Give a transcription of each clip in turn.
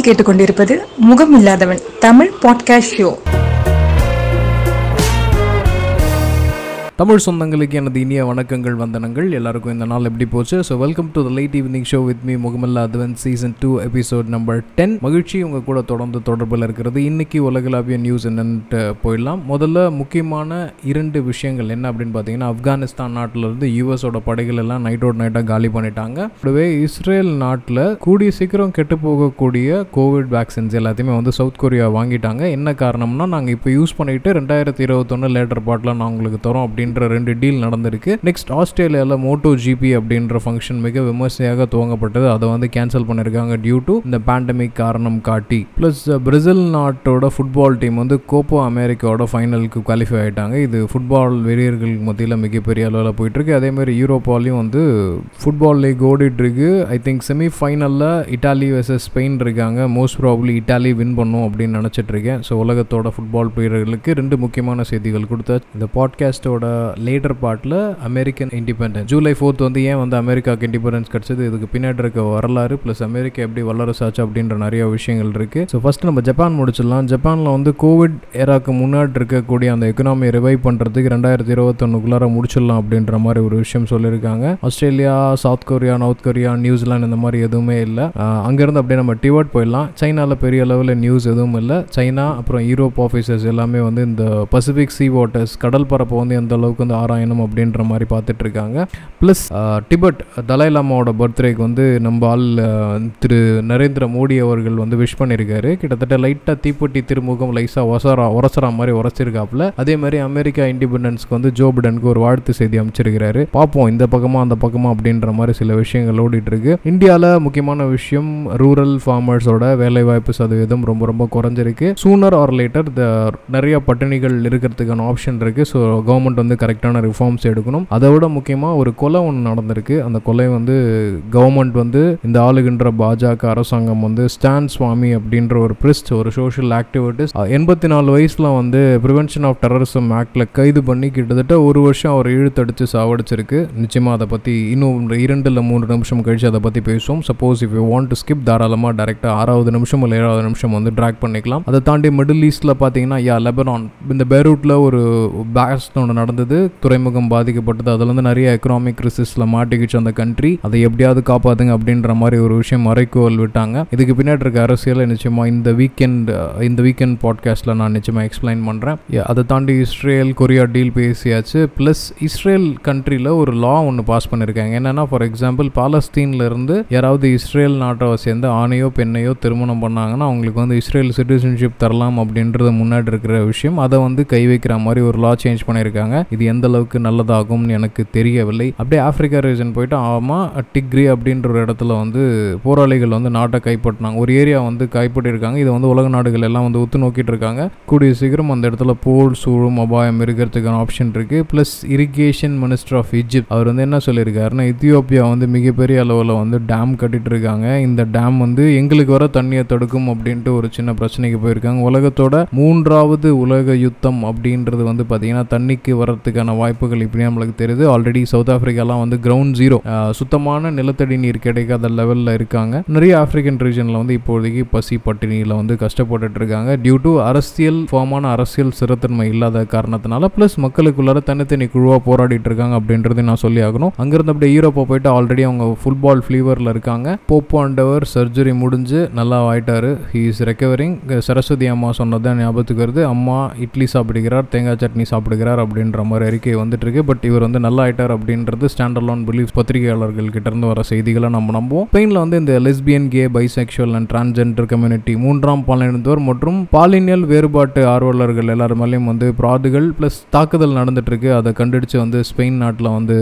நீங்கள் கேட்டுக்கொண்டிருப்பது முகம் இல்லாதவன் தமிழ் பாட்காஸ்ட் ஷோ தமிழ் சொந்தங்களுக்கு எனது இனிய வணக்கங்கள் வந்தனங்கள். எல்லாருக்கும் இந்த நாள் எப்படி போச்சு? So welcome to the light evening show with me முகமல்லா அதுவன் season two episode number ten மகிழ்ச்சி உங்கள் கூட தொடர்ந்து தொடர்பில் இருக்கிறது. இன்னைக்கு உலகளாவிய நியூஸ் என்னன்ட்டு போயிடலாம். முதல்ல முக்கியமான இரண்டு விஷயங்கள் என்ன அப்படின்னு பார்த்தீங்கன்னா ஆப்கானிஸ்தான் நாட்டில் இருந்து யூஎஸோட படைகள் எல்லாம் நைட்டோட நைட்டாக காலி பண்ணிட்டாங்க. கூடவே இஸ்ரேல் நாட்டில் கூடிய சீக்கிரம் கெட்டு போகக்கூடிய கோவிட் வேக்சின்ஸ் எல்லாத்தையுமே வந்து சவுத் கொரியா வாங்கிட்டாங்க. என்ன காரணம்னா நாங்கள் இப்போ யூஸ் பண்ணிட்டு ரெண்டாயிரத்தி இருபத்தொன்று லேட்டர் பாட்டில் நான் உங்களுக்கு தரோம் அப்படின்னு அப்படின்ற ரெண்டு டீல் நடந்திருக்கு. நெக்ஸ்ட் ஆஸ்திரேலியாவில் மோட்டோ ஜிபி அப்படின்ற ஃபங்க்ஷன் மிக விமர்சையாக துவங்கப்பட்டது. அதை வந்து கேன்சல் பண்ணியிருக்காங்க டியூ டு இந்த பேண்டமிக் காரணம் காட்டி. ப்ளஸ் பிரேசில் நாட்டோட ஃபுட்பால் டீம் வந்து கோப்போ அமெரிக்காவோட ஃபைனலுக்கு குவாலிஃபை ஆகிட்டாங்க இது ஃபுட்பால் வெறியர்கள் மத்தியில் மிகப்பெரிய அளவில் போயிட்டுருக்கு. அதேமாதிரி யூரோப்பாலையும் வந்து ஃபுட்பால் லீக் ஓடிட்டுருக்கு. ஐ திங்க் செமி ஃபைனலில் இட்டாலி வெர்சஸ் ஸ்பெயின் இருக்காங்க. மோஸ்ட் ப்ராப்ளி இட்டாலி வின் பண்ணும் அப்படின்னு நினச்சிட்ருக்கேன் ஸோ உலகத்தோட ஃபுட்பால் பிளேயர்களுக்கு ரெண்டு முக்கியமான செய்திகள் கொடுத்தா இந்த பாட்காஸ்ட்டோட லேட்டர் பார்ட்டில் அமெரிக்கன் இண்டிபெண்டன்ஸ் ஜூலை ஃபோர்த் வந்து ஏன் வந்து அமெரிக்காவுக்கு இண்டிபெண்டன்ஸ் கிடச்சது? இதுக்கு பின்னாடி இருக்க வரலாறு ப்ளஸ் அமெரிக்கா எப்படி வல்லரசாச்சு அப்படின்ற நிறைய விஷயங்கள் இருக்குது ஸோ ஃபஸ்ட்டு நம்ம ஜப்பான் முடிச்சிடலாம். ஜப்பானில் வந்து கோவிட் ஏராக்கு முன்னாடி இருக்கக்கூடிய அந்த எக்கனாமியை ரிவைவ் பண்ணுறதுக்கு ரெண்டாயிரத்தி இருபத்தொன்னுக்குள்ளார முடிச்சிடலாம் அப்படின்ற மாதிரி ஒரு விஷயம் சொல்லியிருக்காங்க. Australia South Korea North Korea New Zealand இந்த மாதிரி எதுவுமே இல்லை. அங்கேருந்து அப்படியே நம்ம டிவர்ட் போயிடலாம். சைனாவில் பெரிய அளவில் நியூஸ் எதுவும் இல்லை. சைனா அப்புறம் யூரோப் ஆஃபீஸர்ஸ் எல்லாமே வந்து இந்த பசிபிக் சி வாட்டர்ஸ் கடல் பரப்பை வந்து எந்த அளவுக்கு வந்து ஆராயணும் அப்படின்ற மாதிரி பார்த்துட்டு இருக்காங்க ப்ளஸ் டிபெட் தலை லாமாவோட பர்த்டேக்கு வந்து நம்ம ஆள் திரு நரேந்திர மோடி அவர்கள் வந்து விஷ் பண்ணியிருக்காரு கிட்டத்தட்ட லைட்டாக தீப்பெட்டி திருமுகம் லைஸாக ஒசரா உரசரா மாதிரி உரச்சிருக்காப்புல. அதே மாதிரி அமெரிக்கா இண்டிபெண்டன்ஸ்க்கு வந்து ஜோ பிடனுக்கு ஒரு வாழ்த்து செய்தி அமைச்சிருக்கிறாரு. பார்ப்போம் இந்த பக்கமா அந்த பக்கமா அப்படின்ற மாதிரி சில விஷயங்கள் ஓடிட்டு இருக்கு இந்தியாவில் முக்கியமான விஷயம் ரூரல் ஃபார்மர்ஸோட வேலைவாய்ப்பு சதவீதம் ரொம்ப ரொம்ப குறைஞ்சிருக்கு. சூனர் ஆர் லேட்டர் நிறைய பட்டினிகள் இருக்கிறதுக்கான ஆப்ஷன் இருக்கு. ஸோ கவர்மெண்ட் வந்து கரெக்டான ரிஃபார்ம்ஸ் எடுக்கணும். அதை விட முக்கியமாக ஒரு கொலை ஒன்று நடந்திருக்கு. அந்த கொலை வந்து கவர்மெண்ட் வந்து இந்த ஆளுகின்ற பாஜக அரசாங்கம் வந்து ஸ்டான் சுவாமி அப்படின்ற ஒரு பிரிஸ்ட் ஒரு சோஷியல் ஆக்டிவிட்டிஸ் எண்பத்தி நாலு வயசில் வந்து ப்ரிவென்ஷன் ஆஃப் டெரரிசம் ஆக்டில் கைது பண்ணி கிட்டத்தட்ட ஒரு வருஷம் அவர் இழுத்தடிச்சு சாவடிச்சிருக்கு. நிச்சயமாக அதை பற்றி இன்னும் இரண்டு இல்லை மூன்று நிமிஷம் கழிச்சு அதை பற்றி பேசுவோம். Suppose if you want to skip தாராளமாக டேரெக்டாக ஆறாவது நிமிஷம் இல்லை ஏழாவது நிமிஷம் வந்து ட்ராக் பண்ணிக்கலாம். அதை தாண்டி மிடில் ஈஸ்ட்டில் பார்த்தீங்கன்னா யா லெபனான் இந்த பெரூட்டில் ஒரு பேஸ்ட் ஒன்று இருந்தது. துறைமுகம் பாதிக்கப்பட்டது. அதுலேருந்து நிறைய எக்கனாமிக் கிரிசிஸில் மாட்டிக்கிச்சு அந்த கண்ட்ரி அதை எப்படியாவது காப்பாற்றுங்க அப்படின்ற மாதிரி ஒரு விஷயம் மறைக்கோல் விட்டாங்க. இதுக்கு பின்னாடி இருக்க அரசியலை நிச்சயமாக இந்த வீக்கெண்ட் இந்த வீக்கெண்ட் பாட்காஸ்ட்டில் நான் நிச்சயமாக எக்ஸ்பிளைன் பண்ணுறேன் அதை தாண்டி இஸ்ரேல் கொரியா டீல் பேசியாச்சு. ப்ளஸ் இஸ்ரேல் கண்ட்ரியில் ஒரு லா ஒன்று பாஸ் பண்ணியிருக்காங்க என்னென்னா ஃபார் எக்ஸாம்பிள் பாலஸ்தீன்ல இருந்து யாராவது இஸ்ரேல் நாட்டை சேர்ந்து ஆணையோ பெண்ணையோ திருமணம் பண்ணாங்கன்னா அவங்களுக்கு வந்து இஸ்ரேல் சிட்டிசன்ஷிப் தரலாம் அப்படின்றது முன்னாடி இருக்கிற விஷயம். அதை வந்து கை வைக்கிற மாதிரி ஒரு லா சேஞ்ச் பண்ணியிருக்காங்க. இது எந்த அளவுக்கு நல்லதாகும்னு எனக்கு தெரியவில்லை. அப்படியே ஆப்பிரிக்கா ரீஜன் போயிட்டு ஆமாம் டிக்ரி அப்படின்ற ஒரு இடத்துல வந்து போராளிகள் வந்து நாட்டை கைப்பற்றினாங்க. ஒரு ஏரியா வந்து கைப்பற்றிருக்காங்க இதை வந்து உலக நாடுகள் எல்லாம் வந்து ஒத்து நோக்கிட்டு இருக்காங்க. கூடிய சீக்கிரம் அந்த இடத்துல போல் சூழும் அபாயம் இருக்கிறதுக்கான ஆப்ஷன் இருக்கு. Plus irrigation minister of Egypt அவர் வந்து என்ன சொல்லியிருக்காருன்னா இத்தியோப்பியா வந்து மிகப்பெரிய அளவில் வந்து டேம் கட்டிட்டு இருக்காங்க. இந்த டேம் வந்து எங்களுக்கு வர தண்ணியை தடுக்கும் அப்படின்ட்டு ஒரு சின்ன பிரச்சனைக்கு போயிருக்காங்க. உலகத்தோட மூன்றாவது உலக யுத்தம் அப்படின்றது வந்து பார்த்தீங்கன்னா தண்ணிக்கு வர வரதுக்கான வாய்ப்புகள் இப்படி நம்மளுக்கு தெரியுது. ஆல்ரெடி சவுத் ஆஃப்ரிக்காலாம் வந்து கிரவுண்ட் ஜீரோ சுத்தமான நிலத்தடி நீர் கிடைக்காத லெவலில் இருக்காங்க. நிறைய ஆப்பிரிக்கன் ரீஜனில் வந்து இப்போதைக்கு பசி பட்டினியில் வந்து கஷ்டப்பட்டுட்டு இருக்காங்க டியூ டு அரசியல் ஃபார்மான அரசியல் சிறத்தன்மை இல்லாத காரணத்தினால ப்ளஸ் மக்களுக்குள்ளார தனித்தனி குழுவாக போராடிட்டு இருக்காங்க அப்படின்றது நான் சொல்லி ஆகணும். அங்கிருந்து அப்படியே யூரோப்பா போயிட்டு ஆல்ரெடி அவங்க ஃபுட்பால் ஃபீவரில் இருக்காங்க. போப்பாண்டவர் சர்ஜரி முடிஞ்சு நல்லா ஆயிட்டாரு. ஹீ இஸ் ரெக்கவரிங் சரஸ்வதி அம்மா சொன்னதான் ஞாபகத்துக்கு வருது. அம்மா இட்லி சாப்பிடுகிறார் தேங்காய் சட்னி சாப்பிடுகிறார் அப்படின்ற மாதிரி அறிக்கை வந்துட்டுருக்கு. பட் இவர் வந்து நல்லா ஆயிட்டார் அப்படின்றது ஸ்டாண்டர்லான் பிலீஃப் பத்திரிகையாளர்கள் கிட்டேருந்து வர செய்திகளை நம்ம நம்புவோம். ஸ்பெயினில் வந்து இந்த lesbian gay bisexual and transgender community மூன்றாம் பாலினத்தோர் மற்றும் பாலினியல் வேறுபாட்டு ஆர்வலர்கள் எல்லாரும் மேலேயும் வந்து பிராதுகள் ப்ளஸ் தாக்குதல் நடந்துட்டுருக்கு. அதை கண்டுபிடிச்சு வந்து ஸ்பெயின் நாட்டில் வந்து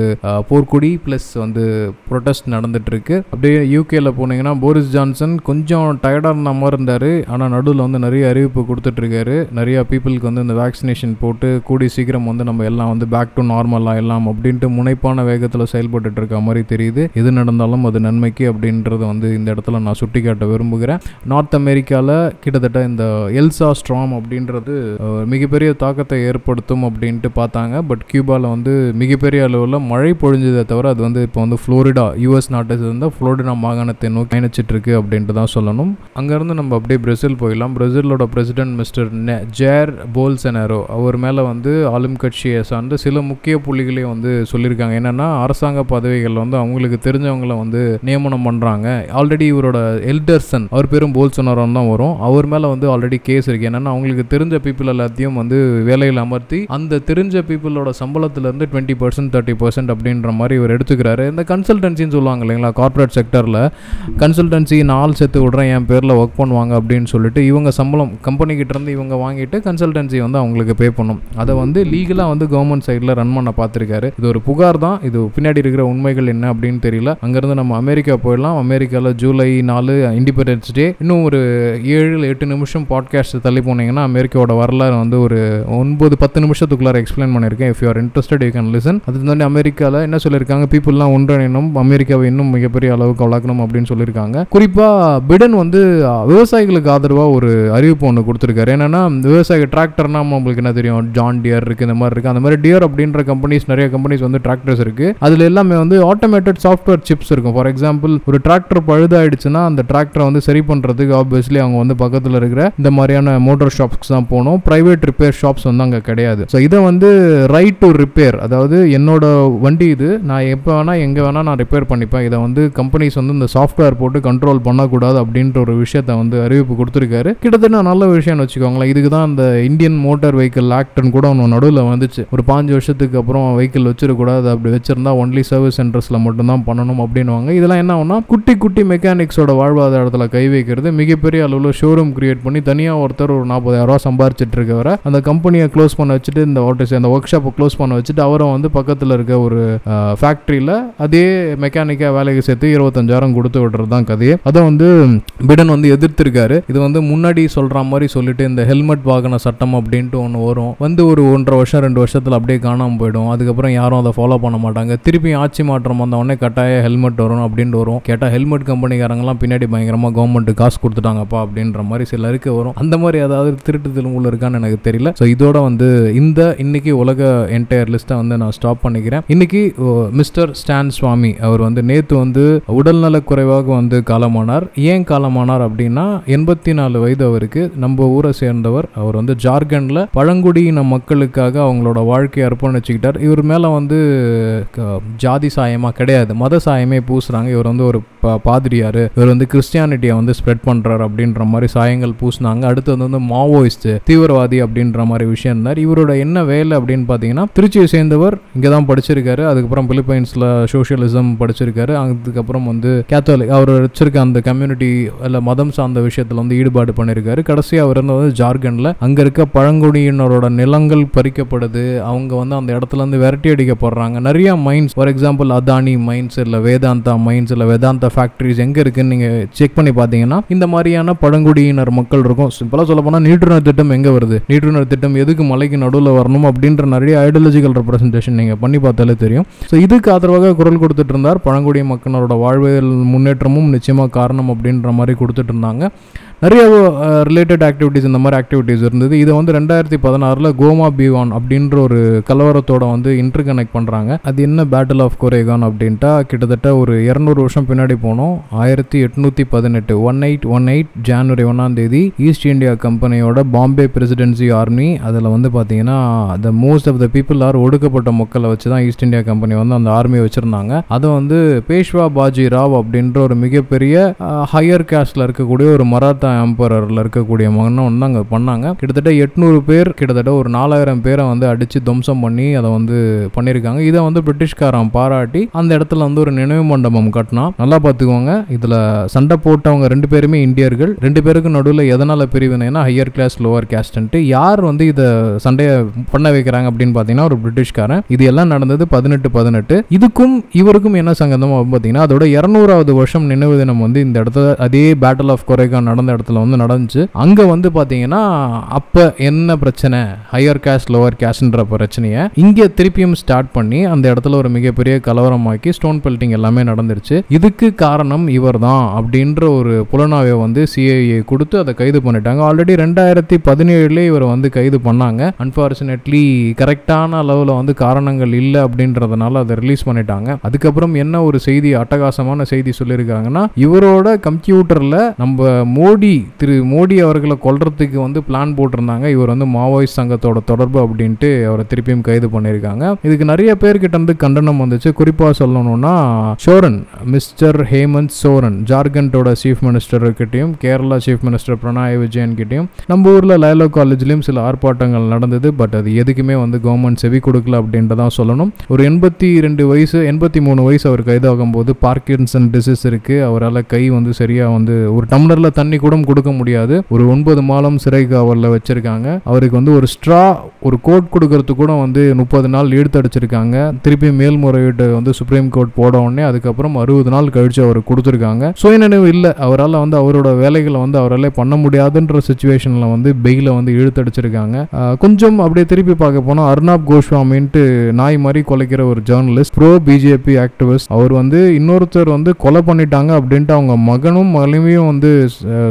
போர்க்குடி ப்ளஸ் வந்து ப்ரொட்டஸ்ட் நடந்துட்டுருக்கு. அப்படியே யூகேல போனீங்கன்னா போரிஸ் ஜான்சன் கொஞ்சம் டயர்டாக இருந்த மாதிரி இருந்தார். ஆனால் நடுவில் வந்து நிறைய அறிவிப்பு கொடுத்துட்ருக்காரு நிறையா பீப்புளுக்கு வந்து இந்த வேக்சினேஷன் போட்டு கூடி சீக்கிரம் வந்து நம்ம எல்லா எல்லாம் வந்து பேக் டு நார்மல் எல்லாம் அப்படின்ட்டு முனைப்பான வேகத்தில் செயல்பட்டு இருக்க மாதிரி தெரியுது. எது நடந்தாலும் அது நன்மைக்கு அப்படின்றத வந்து இந்த இடத்துல நான் சுட்டி காட்ட விரும்புகிறேன். நார்த் அமெரிக்காவில் கிட்டத்தட்ட இந்த எல்சா ஸ்ட்ராம் அப்படின்றது மிகப்பெரிய தாக்கத்தை ஏற்படுத்தும் அப்படின்ட்டு பார்த்தாங்க. பட் கியூபாவில் வந்து மிகப்பெரிய அளவில் மழை பொழிஞ்சதை தவிர அது வந்து இப்போ வந்து ஃப்ளோரிடா யூஎஸ் நாட்டை சேர்ந்த ஃப்ளோரிடா மாகாணத்தை நோக்கி பயணிச்சிட்டு இருக்கு அப்படின்ட்டு தான் சொல்லணும். அங்கேருந்து நம்ம அப்படியே பிரேசில் போயிடலாம். பிரேசிலோட பிரசிடென்ட் மிஸ்டர் ஜேர் போல்செனாரோ அவர் மேலே வந்து ஆளும் கட்சியை சார்ந்து சில முக்கிய புள்ளிகளை வந்து சொல்லியிருக்காங்க. என்னென்னா அரசாங்க பதவிகள் வந்து அவங்களுக்கு தெரிஞ்சவங்கள வந்து நியமனம் பண்ணுறாங்க ஆல்ரெடி இவரோட எல்டர்சன் அவர் பேரும் போல்சொனாரோன் தான் வரும். அவர் மேலே வந்து ஆல்ரெடி கேஸ் இருக்கு. என்னென்னா அவங்களுக்கு தெரிஞ்ச பீப்புள் எல்லாத்தையும் வந்து வேலையில் அமர்த்தி அந்த தெரிஞ்ச பீப்புளோட சம்பளத்துலேருந்து டுவெண்ட்டி பர்சன்ட் தேர்ட்டி பர்சன்ட் அப்படின்ற மாதிரி இவர் எடுத்துக்கிறாரு. இந்த கன்சல்டன்சின்னு சொல்லுவாங்க இல்லைங்களா கார்ப்பரேட் செக்டரில் கன்சல்டன்சி நான் ஆள் சேர்த்து விட்றேன் என் பேரில் ஒர்க் பண்ணுவாங்க அப்படின்னு சொல்லிட்டு இவங்க சம்பளம் கம்பெனிக்கிட்டேருந்து இவங்க வாங்கிட்டு கன்சல்டன்சி வந்து அவங்களுக்கு பே பண்ணும். அதை வந்து லீகலாக வந்து கவர்மெண்ட் சைடில் ரன் பண்ண பார்த்துருக்காரு. இது ஒரு புகார் தான். இது பின்னாடி இருக்கிற உண்மைகள் என்ன அப்படின்னு தெரியல. அங்கேருந்து நம்ம அமெரிக்கா போயிடலாம். அமெரிக்காவில் ஜூலை நாலு இண்டிபெண்டன்ஸ் டே இன்னும் ஒரு ஏழு எட்டு நிமிஷம் பாட்காஸ்ட் தள்ளி போனீங்கன்னா அமெரிக்காவோட வரலாறு வந்து ஒரு ஒன்பது பத்து நிமிஷத்துக்குள்ளார எக்ஸ்பிளைன் பண்ணியிருக்கேன். If you are interested you can listen அது வந்து அமெரிக்காவில் என்ன சொல்லியிருக்காங்க? பீப்புளெலாம் ஒன்றிணைணும் அமெரிக்காவை இன்னும் மிகப்பெரிய அளவுக்கு வளர்க்கணும் அப்படின்னு சொல்லியிருக்காங்க. குறிப்பாக பிடன் வந்து விவசாயிகளுக்கு ஆதரவாக ஒரு அறிவிப்பு ஒன்று கொடுத்துருக்காரு. என்னென்னா விவசாய டிராக்டர்னா நம்மளுக்கு என்ன தெரியும்? ஜான் டியர் இருக்குது இந்த மாதிரி இருக்குது அந்த மாதிரி டியர் அப்படின்ற கம்பெனிஸ் நிறைய கம்பெனிஸ் வந்து டிராக்டர்ஸ் இருக்குது அதில் எல்லாமே வந்து ஆட்டோமேட்டட் சாஃப்ட்வேர் சிப்ஸ் இருக்கும். ஃபார் எக்ஸாம்பிள் ஒரு டிராக்டர் பழுதாயிடுச்சுன்னா அந்த டிராக்டரை வந்து சரி பண்ணுறதுக்கு ஆப்வியஸ்லி அவங்க வந்து பக்கத்தில் இருக்கிற இந்த மாதிரியான மோட்டார் ஷாப்ஸ்க்கு தான் போகணும். ப்ரைவேட் ரிப்பேர் ஷாப்ஸ் வந்து அங்கே கிடையாது. ஸோ இதை வந்து ரைட் டு ரிப்பேர் அதாவது என்னோட வண்டி இது நான் எப்போ வேணால் எங்கே வேணால் நான் ரிப்பேர் பண்ணிப்பேன். இதை வந்து கம்பெனிஸ் வந்து இந்த சாஃப்ட்வேர் போட்டு கண்ட்ரோல் பண்ணக்கூடாது அப்படின்ற ஒரு விஷயத்த வந்து அறிவிப்பு கொடுத்துருக்காரு. கிட்டத்தட்ட நல்ல விஷயம்னு வச்சுக்கோங்களேன். இதுக்கு தான் இந்த இந்தியன் மோட்டார் வெஹிக்கிள் ஆக்ட்னு கூட ஒன்று நடுவில் வந்துச்சு. ஒரு பாஞ்சு வருஷத்துக்கு அப்புறம் வெஹிக்கிள் வச்சிடக்கூடாது. அப்படி வச்சிருந்தா ஒன்லி சர்வீஸ் சென்டர்ஸில் மட்டும்தான் பண்ணணும் அப்படின்னுவாங்க. இதெல்லாம் என்ன ஆகும்னா குட்டி குட்டி மெக்கானிக்ஸோட வாழ்வாதாரத்தில் கை வைக்கிறது மிகப்பெரிய அளவில் ஷோரூம் கிரியேட் பண்ணி தனியாக ஒருத்தர் ஒரு நாற்பதாயிரம் ரூபா சம்பாரிச்சிட்டு இருக்கவரை அந்த கம்பெனியை க்ளோஸ் பண்ண வச்சுட்டு இந்த ஆட்டோஸ் அந்த ஒர்க் ஷாப்பை க்ளோஸ் பண்ண வச்சுட்டு அவரை வந்து பக்கத்தில் இருக்க ஒரு ஃபேக்ட்ரியில் அதே மெக்கானிக்காக வேலைக்கு சேர்த்து இருபத்தஞ்சாயிரம் கொடுத்து விடுறது தான் கதையே. அதை வந்து பிடன் வந்து எதிர்த்திருக்காரு. இது வந்து முன்னாடி சொல்கிற மாதிரி சொல்லிட்டு இந்த ஹெல்மெட் வாகன சட்டம் அப்படின்ட்டு ஒன்று வரும். வந்து ஒரு ஒன்றரை வருஷம் ரெண்டு வருஷம் நிமிஷத்தில் அப்படியே காணாமல் போயிடும். அதுக்கப்புறம் யாரும் அதை ஃபாலோ பண்ண மாட்டாங்க. திருப்பி ஆட்சி மாற்றம் வந்தவொடனே கட்டாய ஹெல்மெட் வரும் அப்படின்ட்டு வரும். கேட்டால் ஹெல்மெட் கம்பெனிக்காரங்களாம் பின்னாடி பயங்கரமாக கவர்மெண்ட் காசு கொடுத்துட்டாங்கப்பா அப்படின்ற மாதிரி சிலருக்கு வரும். அந்த மாதிரி ஏதாவது திருட்டு திரும்புல இருக்கான்னு எனக்கு தெரியல. ஸோ இதோட வந்து இந்த இன்னைக்கு உலக என்டையர் லிஸ்ட்டை வந்து நான் ஸ்டாப் பண்ணிக்கிறேன். இன்னைக்கு மிஸ்டர் ஸ்டான் சுவாமி அவர் வந்து நேற்று வந்து உடல்நலக் குறைவாக வந்து காலமானார். ஏன் காலமானார் அப்படின்னா எண்பத்தி நாலு வயது அவருக்கு நம்ம ஊரை சேர்ந்தவர். அவர் வந்து ஜார்க்கண்டில் பழங்குடியின மக்களுக்காக அவங்களோட வாழ்க்கையை அர்ப்பணிச்சுக்கிட்டார் இவர் மேலே வந்து க- ஜாதி சாயமாக கிடையாது. மத சாயமே பூசுகிறாங்க இவர் வந்து ஒரு பாதிரியார். இவர் வந்து கிறிஸ்டியானிட்டியை வந்து ஸ்ப்ரெட் பண்ணுறாரு அப்படின்ற மாதிரி சாயங்கள் பூசினாங்க. அடுத்தது வந்து மாவோயிஸ்ட் தீவிரவாதி அப்படின்ற மாதிரி விஷயம் இருந்தார். இவரோட என்ன வேலை அப்படின்னு பார்த்தீங்கன்னா திருச்சியை சேர்ந்தவர் இங்கே தான் படிச்சிருக்காரு. அதுக்கப்புறம் பிலிப்பைன்ஸில் சோஷியலிசம் படிச்சிருக்காரு. அதுக்கப்புறம் வந்து கேத்தோலிக் அவர் வச்சிருக்க அந்த கம்யூனிட்டி இல்லை மதம் சார்ந்த விஷயத்தில் வந்து ஈடுபாடு பண்ணியிருக்காரு கடைசியாக அவர் இருந்தது வந்து ஜார்க்கண்டில் அங்கே இருக்க பழங்குடியினரோட நிலங்கள் பறிக்கப்படுது. அவங்க வந்து அந்த இடத்துல இருந்து விரட்டி அடிக்கப்படுறாங்க நிறைய mines for example Adani mines இல்லை வேதாந்தா மைன்ஸ் இல்லை வேதாந்தா ஃபேக்ட்ரிஸ் எங்கே இருக்குன்னு நீங்கள் செக் பண்ணி பார்த்தீங்கன்னா இந்த மாதிரியான பழங்குடியினர் மக்கள் இருக்கும். சிம்பிளாக சொல்ல போனால் நீட்டுணர் திட்டம் எங்கே வருது? நீட்டுணர் திட்டம் எதுக்கு மலைக்கு நடுவில் வரணும் அப்படின்ற நிறைய ஐடியாலஜிக்கல் ரெப்ரசன்டேஷன் நீங்கள் பண்ணி பார்த்தாலே தெரியும். ஸோ இதுக்கு ஆதரவாக குரல் கொடுத்துட்டு இருந்தார். பழங்குடி மக்களோட வாழ்வியல் முன்னேற்றமும் நிச்சயமாக காரணம் அப்படின்ற மாதிரி கொடுத்துட்டு இருந்தாங்க. நிறைய ரிலேட்டட் ஆக்டிவிட்டீஸ் இந்த மாதிரி ஆக்டிவிட்டீஸ் இருந்தது. இதை வந்து ரெண்டாயிரத்தி பதினாறில் கோமா பிவான் அப்படின்ற ஒரு கலவரத்தோட வந்து இன்டர் கனெக்ட் பண்ணுறாங்க அது என்ன பேட்டில் ஆஃப் கொரேகான் அப்படின்ட்டா கிட்டத்தட்ட ஒரு இரநூறு வருஷம் பின்னாடி போனோம். ஆயிரத்தி எட்நூற்றி பதினெட்டு one eight one eight January ஒன்றாம் தேதி ஈஸ்ட் இந்தியா கம்பெனியோட பாம்பே பிரசிடென்சி ஆர்மி அதில் வந்து பார்த்தீங்கன்னா the most of the people are ஒடுக்கப்பட்ட மக்களை வச்சு தான் ஈஸ்ட் இந்தியா கம்பெனி வந்து அந்த ஆர்மியை வச்சுருந்தாங்க. அதை வந்து பேஷ்வா பாஜி ராவ் அப்படின்ற ஒரு மிகப்பெரிய ஹையர் காஸ்டில் இருக்கக்கூடிய ஒரு மராத்தா எம்பரரில் இருக்கக்கூடிய மகனை வந்து அங்கே பண்ணாங்க. கிட்டத்தட்ட எட்நூறு பேர் கிட்டத்தட்ட ஒரு நாலாயிரம் பேரை வந்து அடித்து துவம்சம் பண்ணி அதை வந்து பண்ணியிருக்காங்க இதை வந்து பிரிட்டிஷ்காரன் பாராட்டி அந்த இடத்துல வந்து ஒரு நினைவு மண்டபம் கட்டினா நல்லா பார்த்துக்கோங்க. இதில் சண்டை போட்டவங்க ரெண்டு பேருமே இந்தியர்கள். ரெண்டு பேருக்கு நடுவில் எதனால் பிரிவினைனா ஹையர் கிளாஸ் லோவர் கேஸ்ட்ன்ட்டு யார் வந்து இதை சண்டையை பண்ண வைக்கிறாங்க அப்படின்னு பார்த்தீங்கன்னா ஒரு பிரிட்டிஷ்காரன். இது எல்லாம் நடந்தது பதினெட்டு பதினெட்டு. இதுக்கும் இவருக்கும் என்ன சங்கந்தம் அப்படின்னு பார்த்தீங்கன்னா அதோட இரநூறாவது வருஷம் நினைவு தினம் வந்து இந்த இடத்துல அதே பேட்டில் ஆஃப் கொரேகா நடந்த இடத்துல வந்து நடந்துச்சு. அங்கே வந்து பார்த்தீங்கன்னா அப்போ என்ன பிரச்சனை? ஹையர் கேஷ் லோவர் கேஷ்ன்ற பிரச்சனையை இங்கே திருப்பியும் ஸ்டார்ட் பண்ணி அந்த இடத்துல ஒரு மிகப்பெரிய கலவரமாக்கி ஸ்டோன் பெல்ட்டிங் எல்லாமே நடந்துருச்சு. இதுக்கு காரணம் இவர் தான் அப்படின்ற ஒரு புலனாவை வந்து சிஐஏ கொடுத்து அதை கைது பண்ணிட்டாங்க. ஆல்ரெடி ரெண்டாயிரத்தி பதினேழுலேயே இவரை வந்து கைது பண்ணாங்க. அன்ஃபார்ச்சுனேட்லி கரெக்டான அளவில் வந்து காரணங்கள் இல்லை அப்படின்றதுனால அதை ரிலீஸ் பண்ணிட்டாங்க. அதுக்கப்புறம் என்ன ஒரு செய்தி அட்டகாசமான செய்தி சொல்லியிருக்காங்கன்னா இவரோட கம்ப்யூட்டரில் நம்ம மோடி திரு மோடி அவர்களை கொல்றதுக்கு வந்து பிளான் போட்டிருந்தாங்க. இவர் வந்து மாவோயிஸ்ட் சங்கத்தோட தொடர்பு அப்படின்ட்டு அவரை திருப்பியும் கைது பண்ணியிருக்காங்க. இதுக்கு நிறைய பேர்கிட்ட இருந்து கண்டனம் வந்துச்சு. குறிப்பாக சொல்லணும்னா சோரன் மிஸ்டர் ஹேமந்த் சோரன் ஜார்க்கண்டோட சீஃப் மினிஸ்டர்கிட்டையும் கேரளா சீஃப் மினிஸ்டர் பிரணாய் விஜயன் கிட்டையும் நம்ம ஊரில் லைலோ காலேஜ்லேயும் சில ஆர்ப்பாட்டங்கள் நடந்தது. பட் அது எதுக்குமே வந்து கவர்மெண்ட் செவி கொடுக்கல அப்படின்றதான் சொல்லணும். ஒரு எண்பத்தி ரெண்டு வயசு எண்பத்தி மூணு வயசு அவர் கைதாகும் போது பார்க்கின்சன் டிசீஸ் இருக்குது அவரால் கை வந்து சரியாக வந்து ஒரு டம்ளரில் தண்ணி கூட கொடுக்க முடியாது. ஒரு ஒன்பது மாதம் சிறை காவலில் வச்சிருக்காங்க. அவருக்கு வந்து ஒரு ஸ்ட்ரா ஒரு கோட் கொடுக்கறது கூட வந்து முப்பது நாள் ஈடுத்தடிச்சிருக்காங்க திருப்பி மேல்முறையீடு வந்து சுப்ரீம் கோர்ட் போட உடனே அதுக்கப்புறம் அறுபது நாள் கழிச்சு அவர் கொடுத்துருக்காங்க. சுயநினைவு இல்லை. அவரால் வந்து அவரோட வேலைகளை வந்து அவரால் பண்ண முடியாதுன்ற சுச்சுவேஷனில் வந்து பெயில வந்து இழுத்தடிச்சிருக்காங்க கொஞ்சம் அப்படியே திருப்பி பார்க்க போனால் அர்னாப் கோஸ்வாமின்ட்டு நாய் மாதிரி கொலைக்கிற ஒரு ஜேர்னலிஸ்ட் ப்ரோ பிஜேபி ஆக்டிவிஸ்ட் அவர் வந்து இன்னொருத்தர் வந்து கொலை பண்ணிட்டாங்க அப்படின்ட்டு அவங்க மகனும் மனைவியும் வந்து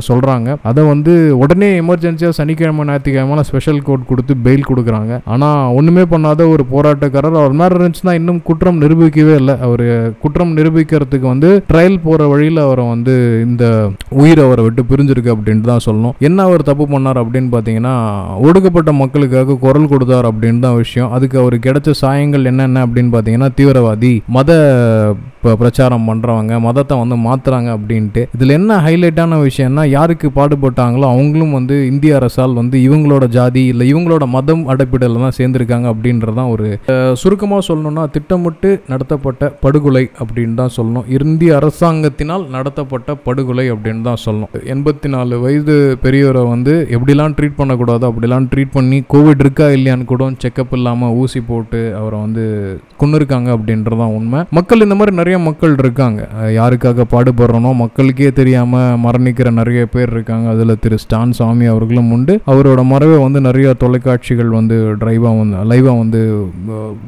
சொல்ல சொல்கிறாங்க அதை வந்து உடனே எமர்ஜென்சியாக சனிக்கிழமை ஞாயிற்றுக்கிழமை ஸ்பெஷல் கோர்ட் கொடுத்து பெயில் கொடுக்குறாங்க. ஆனால் ஒன்றுமே பண்ணாத ஒரு போராட்டக்காரர். அவர் மாதிரி இருந்துச்சுன்னா இன்னும் குற்றம் நிரூபிக்கவே இல்லை. அவர் குற்றம் நிரூபிக்கிறதுக்கு வந்து ட்ரையல் போகிற வழியில் அவரை வந்து இந்த உயிர் அவரை விட்டு பிரிஞ்சிருக்கு அப்படின்ட்டு தான் சொல்லணும். என்ன அவர் தப்பு பண்ணார் அப்படின்னு பார்த்தீங்கன்னா ஒடுக்கப்பட்ட மக்களுக்காக குரல் கொடுத்தார் அப்படின்னு தான் விஷயம். அதுக்கு அவர் கிடைச்ச சாயங்கள் என்னென்ன அப்படின்னு பார்த்தீங்கன்னா தீவிரவாதி மத பிரச்சாரம் பண்ணுறவங்க மதத்தை வந்து மாற்றுறாங்க அப்படின்ட்டு. இதில் என்ன ஹைலைட்டான விஷயம்னா யாருக்கு பாடுபட்டாங்களோ அவங்களும் வந்து இந்திய அரசால் வந்து இவங்களோட ஜாதி இல்லை இவங்களோட மதம் அடைப்பிடலில் தான் சேர்ந்துருக்காங்க அப்படின்றதான் ஒரு சுருக்கமாக சொல்லணும்னா திட்டமிட்டு நடத்தப்பட்ட படுகொலை அப்படின்னு தான் சொல்லணும். இந்திய அரசாங்கத்தினால் நடத்தப்பட்ட படுகொலை அப்படின்னு தான் சொல்லணும். எண்பத்தி நாலு வயது பெரியவரை வந்து எப்படிலாம் ட்ரீட் பண்ணக்கூடாதோ அப்படிலாம் ட்ரீட் பண்ணி கோவிட் இருக்கா இல்லையான்னு கூட செக்கப் இல்லாமல் ஊசி போட்டு அவரை வந்து கொண்டு இருக்காங்க அப்படின்றதான் உண்மை. மக்கள் இந்த மாதிரி நிறைய மக்கள் இருக்காங்க. யாருக்காக பாடுபடுறனோ மக்களுக்கே தெரியாமல் மரணிக்கிற நிறைய பேர் இருக்காங்க. அதில் திரு ஸ்டான் சாமி அவர்களும் உண்டு. அவரோட மறைவை வந்து நிறைய தொலைக்காட்சிகள் வந்து டிரைவாக வந்து லைவாக வந்து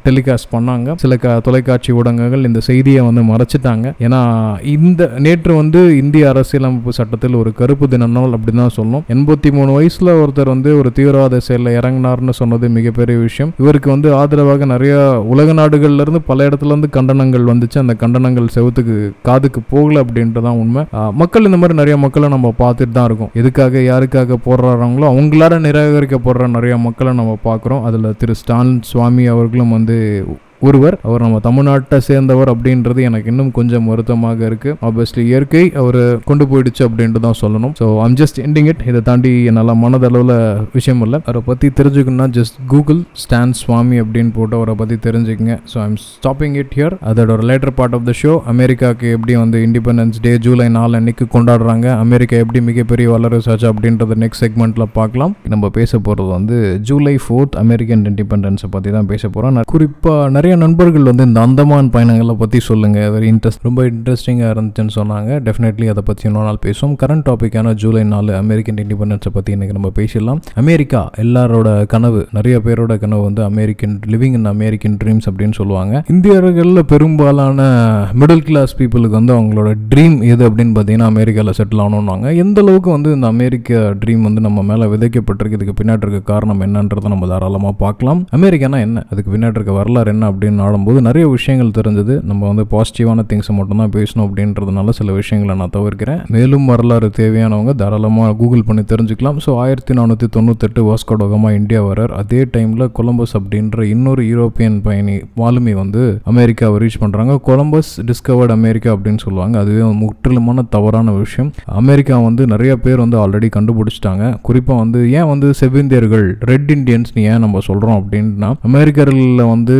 டெலிகாஸ்ட் பண்ணாங்க. சில க தொலைக்காட்சி ஊடகங்கள் இந்த செய்தியை வந்து மறைச்சிட்டாங்க. ஏன்னா இந்த நேற்று வந்து இந்திய அரசியலமைப்பு சட்டத்தில் ஒரு கருப்பு தின நாள் அப்படின்னு தான் சொல்லணும். எண்பத்தி மூணு வயசில் ஒருத்தர் வந்து ஒரு தீவிரவாத செயலில் இறங்கினார்னு சொன்னது மிகப்பெரிய விஷயம். இவருக்கு வந்து ஆதரவாக நிறைய உலக நாடுகள்ல இருந்து பல இடத்துலேருந்து கண்டனங்கள் வந்துச்சு. அந்த கண்டனங்கள் செவுத்துக்கு காதுக்கு போகல அப்படின்ட்டு தான் உண்மை மக்கள் இந்த மாதிரி நிறைய மக்களை நம்ம பார்த்துட்டு தான் இருக்கோம் எதுக்காக யாருக்காக போடுறாங்களோ அவங்களால நிராகரிக்கப்படுற நிறைய மக்களை நம்ம பார்க்குறோம். அதில் திரு ஸ்டாலின் சுவாமி அவர்களும் வந்து ஒருவர் அவர் நம்ம தமிழ்நாட்டை சேர்ந்தவர் அப்படின்றது எனக்கு இன்னும் கொஞ்சம் வருத்தமாக இருக்கு. ஆப்வியஸ்லி இயற்கை அவர் கொண்டு போயிடுச்சு அப்படின்ட்டு தான் சொல்லணும். So I'm just ending it இதை தாண்டி என்னால் மனதளவில் விஷயம் இல்லை. அவரை பற்றி தெரிஞ்சுக்கணும்னா ஜஸ்ட் கூகுள் ஸ்டான் சுவாமி அப்படின்னு போட்டு அவரை பற்றி தெரிஞ்சுக்கங்க. So I'm stopping it here அதோட ஒரு later part of the show அமெரிக்காவுக்கு எப்படி வந்து இண்டிபெண்டன்ஸ் டே ஜூலை நாலு அன்னைக்கு கொண்டாடுறாங்க. அமெரிக்கா எப்படி மிகப்பெரிய வல்லரசு ஆச்சு அப்படின்றத நெக்ஸ்ட் செக்மெண்ட்டில் பார்க்கலாம். நம்ம பேச போகிறது வந்து ஜூலை ஃபோர்த் அமெரிக்கன் இண்டிபெண்டன்ஸை பற்றி தான் பேச போகிறோம் குறிப்பாக நிறைய நிறைய நண்பர்கள் வந்து இந்த அந்தமான் பயணங்களை பற்றி சொல்லுங்கள் வெரி இன்ட்ரெஸ்ட் ரொம்ப இன்ட்ரெஸ்டிங்காக இருந்துச்சுன்னு சொன்னாங்க. டெஃபினெட்லி அதை பற்றி இன்னொரு நாள் பேசுவோம். கரண்ட் டாப்பிக்கான ஜூலை நாலு அமெரிக்கன் இண்டிபெண்டன்ஸை பற்றி இன்றைக்கி நம்ம பேசிடலாம். அமெரிக்கா எல்லாரோட கனவு நிறைய பேரோட கனவு வந்து American living in American dreams அப்படின்னு சொல்லுவாங்க. இந்தியர்களில் பெரும்பாலான மிடில் கிளாஸ் பீப்புளுக்கு வந்து அவங்களோட ட்ரீம் எது அப்படின்னு பார்த்தீங்கன்னா அமெரிக்காவில் செட்டில் ஆகணும்னாங்க எந்த அளவுக்கு வந்து இந்த அமெரிக்க ட்ரீம் வந்து நம்ம மேலே விதைக்கப்பட்டிருக்கு இதுக்கு பின்னாடி இருக்க காரணம் என்னன்றதை நம்ம தாராளமாக பார்க்கலாம். அமெரிக்கானா என்ன? அதுக்கு பின்னாடி இருக்க வரலாறு என்ன அப்படின்னு ஆடும்போது நிறைய விஷயங்கள் தெரிஞ்சது. நம்ம வந்து பாசிட்டிவான திங்ஸை மட்டும்தான் பேசணும் அப்படின்றதுனால சில விஷயங்களை நான் தவிர்க்கிறேன். மேலும் வரலாறு தேவையானவங்க தாராளமாக கூகுள் பண்ணி தெரிஞ்சுக்கலாம். ஸோ ஆயிரத்தி நானூற்றி தொண்ணூத்தெட்டு வாஸ்கோடோகமாக இந்தியா வரார் அதே டைமில் கொலம்பஸ் அப்படின்ற இன்னொரு யூரோப்பியன் பயணி வாலுமி வந்து அமெரிக்காவை ரீச் பண்ணுறாங்க கொலம்பஸ் டிஸ்கவர்ட் அமெரிக்கா அப்படின்னு சொல்லுவாங்க. அதுவே முற்றிலுமான தவறான விஷயம். அமெரிக்கா வந்து நிறைய பேர் வந்து ஆல்ரெடி கண்டுபிடிச்சிட்டாங்க. குறிப்பாக வந்து ஏன் வந்து செவ்விந்தியர்கள் ரெட் இண்டியன்ஸ் ஏன் நம்ம சொல்கிறோம் அப்படின்னா அமெரிக்கர்களில் வந்து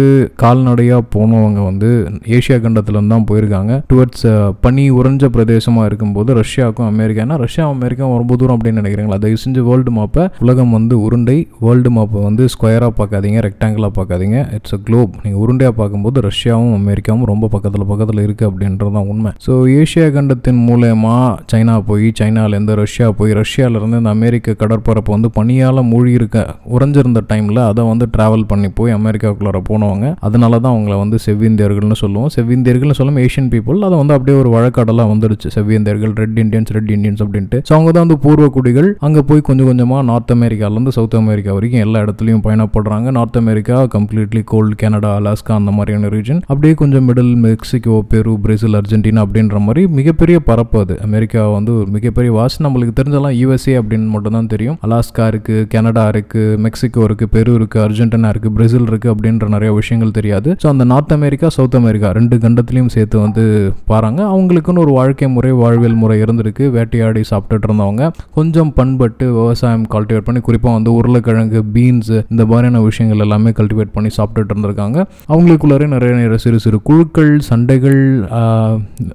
கால்நடையாக போனவங்க வந்து ஏஷியா கண்டத்துலேருந்து தான் போயிருக்காங்க. டுவர்ட்ஸ் பனி உறைஞ்ச பிரதேசமாக இருக்கும்போது ரஷ்யாவுக்கும் அமெரிக்கானா ரஷ்யா அமெரிக்கா ரொம்ப தூரம் அப்படின்னு நினைக்கிறீங்களா? தயவு செஞ்சு வேர்ல்டு மாப்பை உலகம் வந்து உருண்டை வேர்ல்டு மாப்பை வந்து ஸ்கொயராக பார்க்காதீங்க ரெக்டாங்கிளாக பார்க்காதீங்க. இட்ஸ் அ குளோப் நீங்கள் உருண்டையாக பார்க்கும்போது ரஷ்யாவும் அமெரிக்காவும் ரொம்ப பக்கத்தில் பக்கத்தில் இருக்குது அப்படின்றது தான் உண்மை. ஸோ ஏஷியா கண்டத்தின் மூலயமா சைனா போய் சைனாலேருந்து ரஷ்யா போய் ரஷ்யாவிலேருந்து இந்த அமெரிக்க கடற்பரப்பு வந்து பனியால் மூழ்கி இருக்க உறைஞ்சிருந்த டைமில் அதை வந்து ட்ராவல் பண்ணி போய் அமெரிக்காவுக்குள்ளார போனவங்க. அதனால தான் அவங்கள வந்து செவ்விந்தியர்கள்னு சொல்லுவோம். செவ்விந்தியர்கள்னு சொல்லும் ஏஷியன் பீப்புள் அதை வந்து அப்படியே ஒரு வழக்காடலாக வந்துடுச்சு செவ்விந்தியர்கள் ரெட் இண்டியன்ஸ் ரெட் இண்டியன்ஸ் அப்படின்ட்டு. ஸோ அவங்க தான் வந்து பூர்வ குடிகள். அங்கே போய் கொஞ்சம் கொஞ்சமாக நார்த் அமெரிக்காலேருந்து சவுத் அமெரிக்கா வரைக்கும் எல்லா இடத்துலையும் பயணப்படுறாங்க. North America completely cold Canada Alaska அந்த மாதிரியான ரீஜன் அப்படியே கொஞ்சம் middle Mexico Peru Brazil Argentina அப்படின்ற மாதிரி மிகப்பெரிய பரப்பு அது. அமெரிக்கா வந்து ஒரு மிகப்பெரிய வாசி. நம்மளுக்கு தெரிஞ்செல்லாம் யூஎஸ்ஏ அப்படின்னு மட்டும் தான் தெரியும். அலாஸ்கா இருக்கு கனடா இருக்கு மெக்சிகோ இருக்கு பெரு இருக்கு அர்ஜென்டினா இருக்கு பிரேசில் இருக்கு அப்படின்ற நிறைய விஷயங்கள் தெரியும். முடியாது. ஸோ அந்த நார்த் அமெரிக்கா சவுத் அமெரிக்கா ரெண்டு கண்டத்துலையும் சேர்த்து வந்து பாருங்க அவங்களுக்குன்னு ஒரு வாழ்க்கை முறை வாழ்வியல் முறை இருந்திருக்கு. வேட்டையாடி சாப்பிட்டுட்டு இருந்தவங்க. கொஞ்சம் பண்பட்டு விவசாயம் கல்டிவேட் பண்ணி குறிப்பாக வந்து உருளைக்கிழங்கு பீன்ஸ் இந்த மாதிரியான விஷயங்கள் எல்லாமே கல்டிவேட் பண்ணி சாப்பிட்டுட்டு இருந்திருக்காங்க. அவங்களுக்குள்ளாரே நிறைய நிறைய சிறு சிறு குழுக்கள் சண்டைகள்